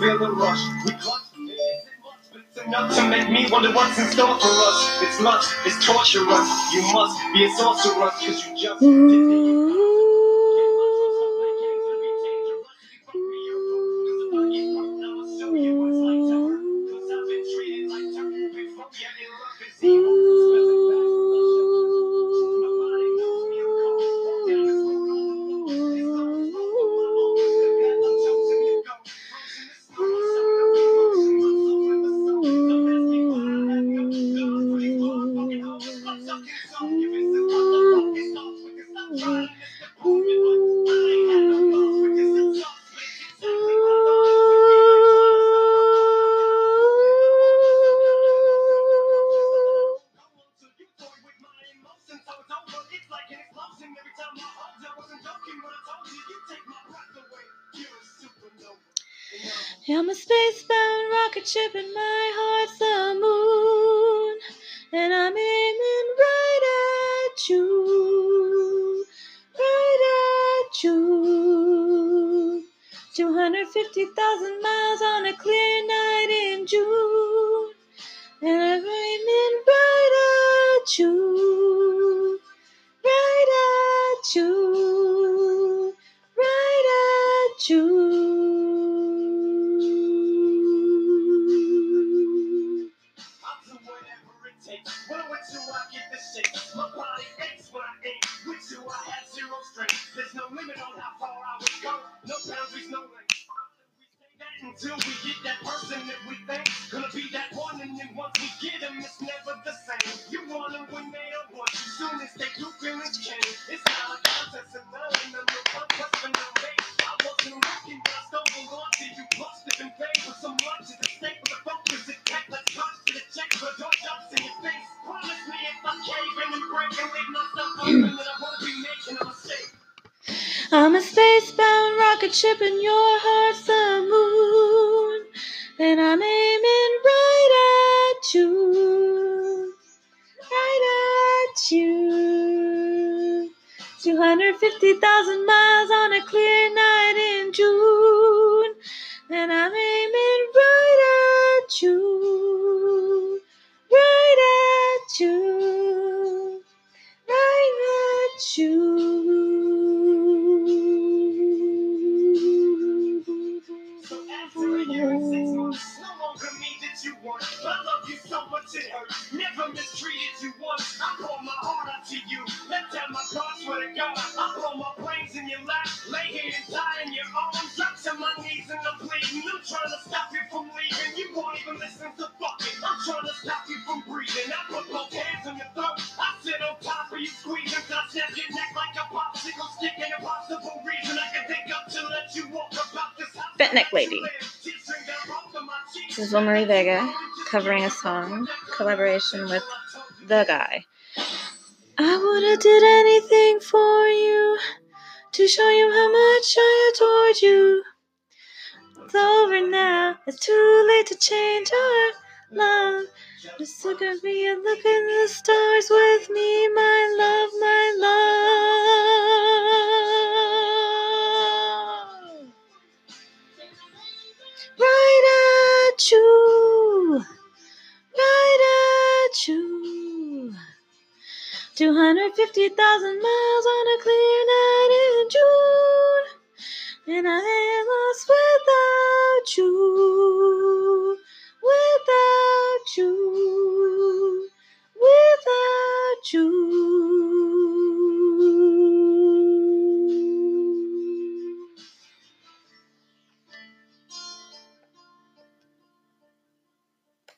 feel the rush. We clutch. It's enough to make me wonder what's in store for us. It's lust, it's torturous. You must be a sorceress, cause you just did I'm a spacebound rocket ship and my heart's the moon. And I'm aiming right at you. Right at you. 250,000 miles on a clear night in June. And I'm aiming right at you. Right at you. Right at you. Until we get that person that we think gonna be that one, and then once we get them, it's never the same. You want them when they don't want you. Soon as they do, feelings change. It's not a contest, and none, and I'm no contest for no mate. I wasn't looking, but I stumbled onto you. And paid for some lunch at the steak with the focus. Kept let's touch to the check for jumps in your face. Promise me if I cave in and break and leave myself open, I won't be making a mistake. I'm a spacebound rocket ship and your heart's a moon. And I'm aiming right at you. Right at you. 250,000 miles on a clear night in June. And I'm aiming right at you. Right at you. Right at won't even fucking. I'm trying to stop you from breathing. I put both hands on your throat. I sit on top of you squeezing. I snap your neck like a popsicle stick. An impossible reason I can think up to let you walk about this house. Fat Neck Lady. This is Will Marie Vega covering a song collaboration with the guy. I would have did anything for you to show you how much I adored you. It's over now. It's too late to change our love. Just look at me and look in the stars with me, my love, my love. Right at you, right at you. 250,000 miles on a clear night in June and I am lost without you.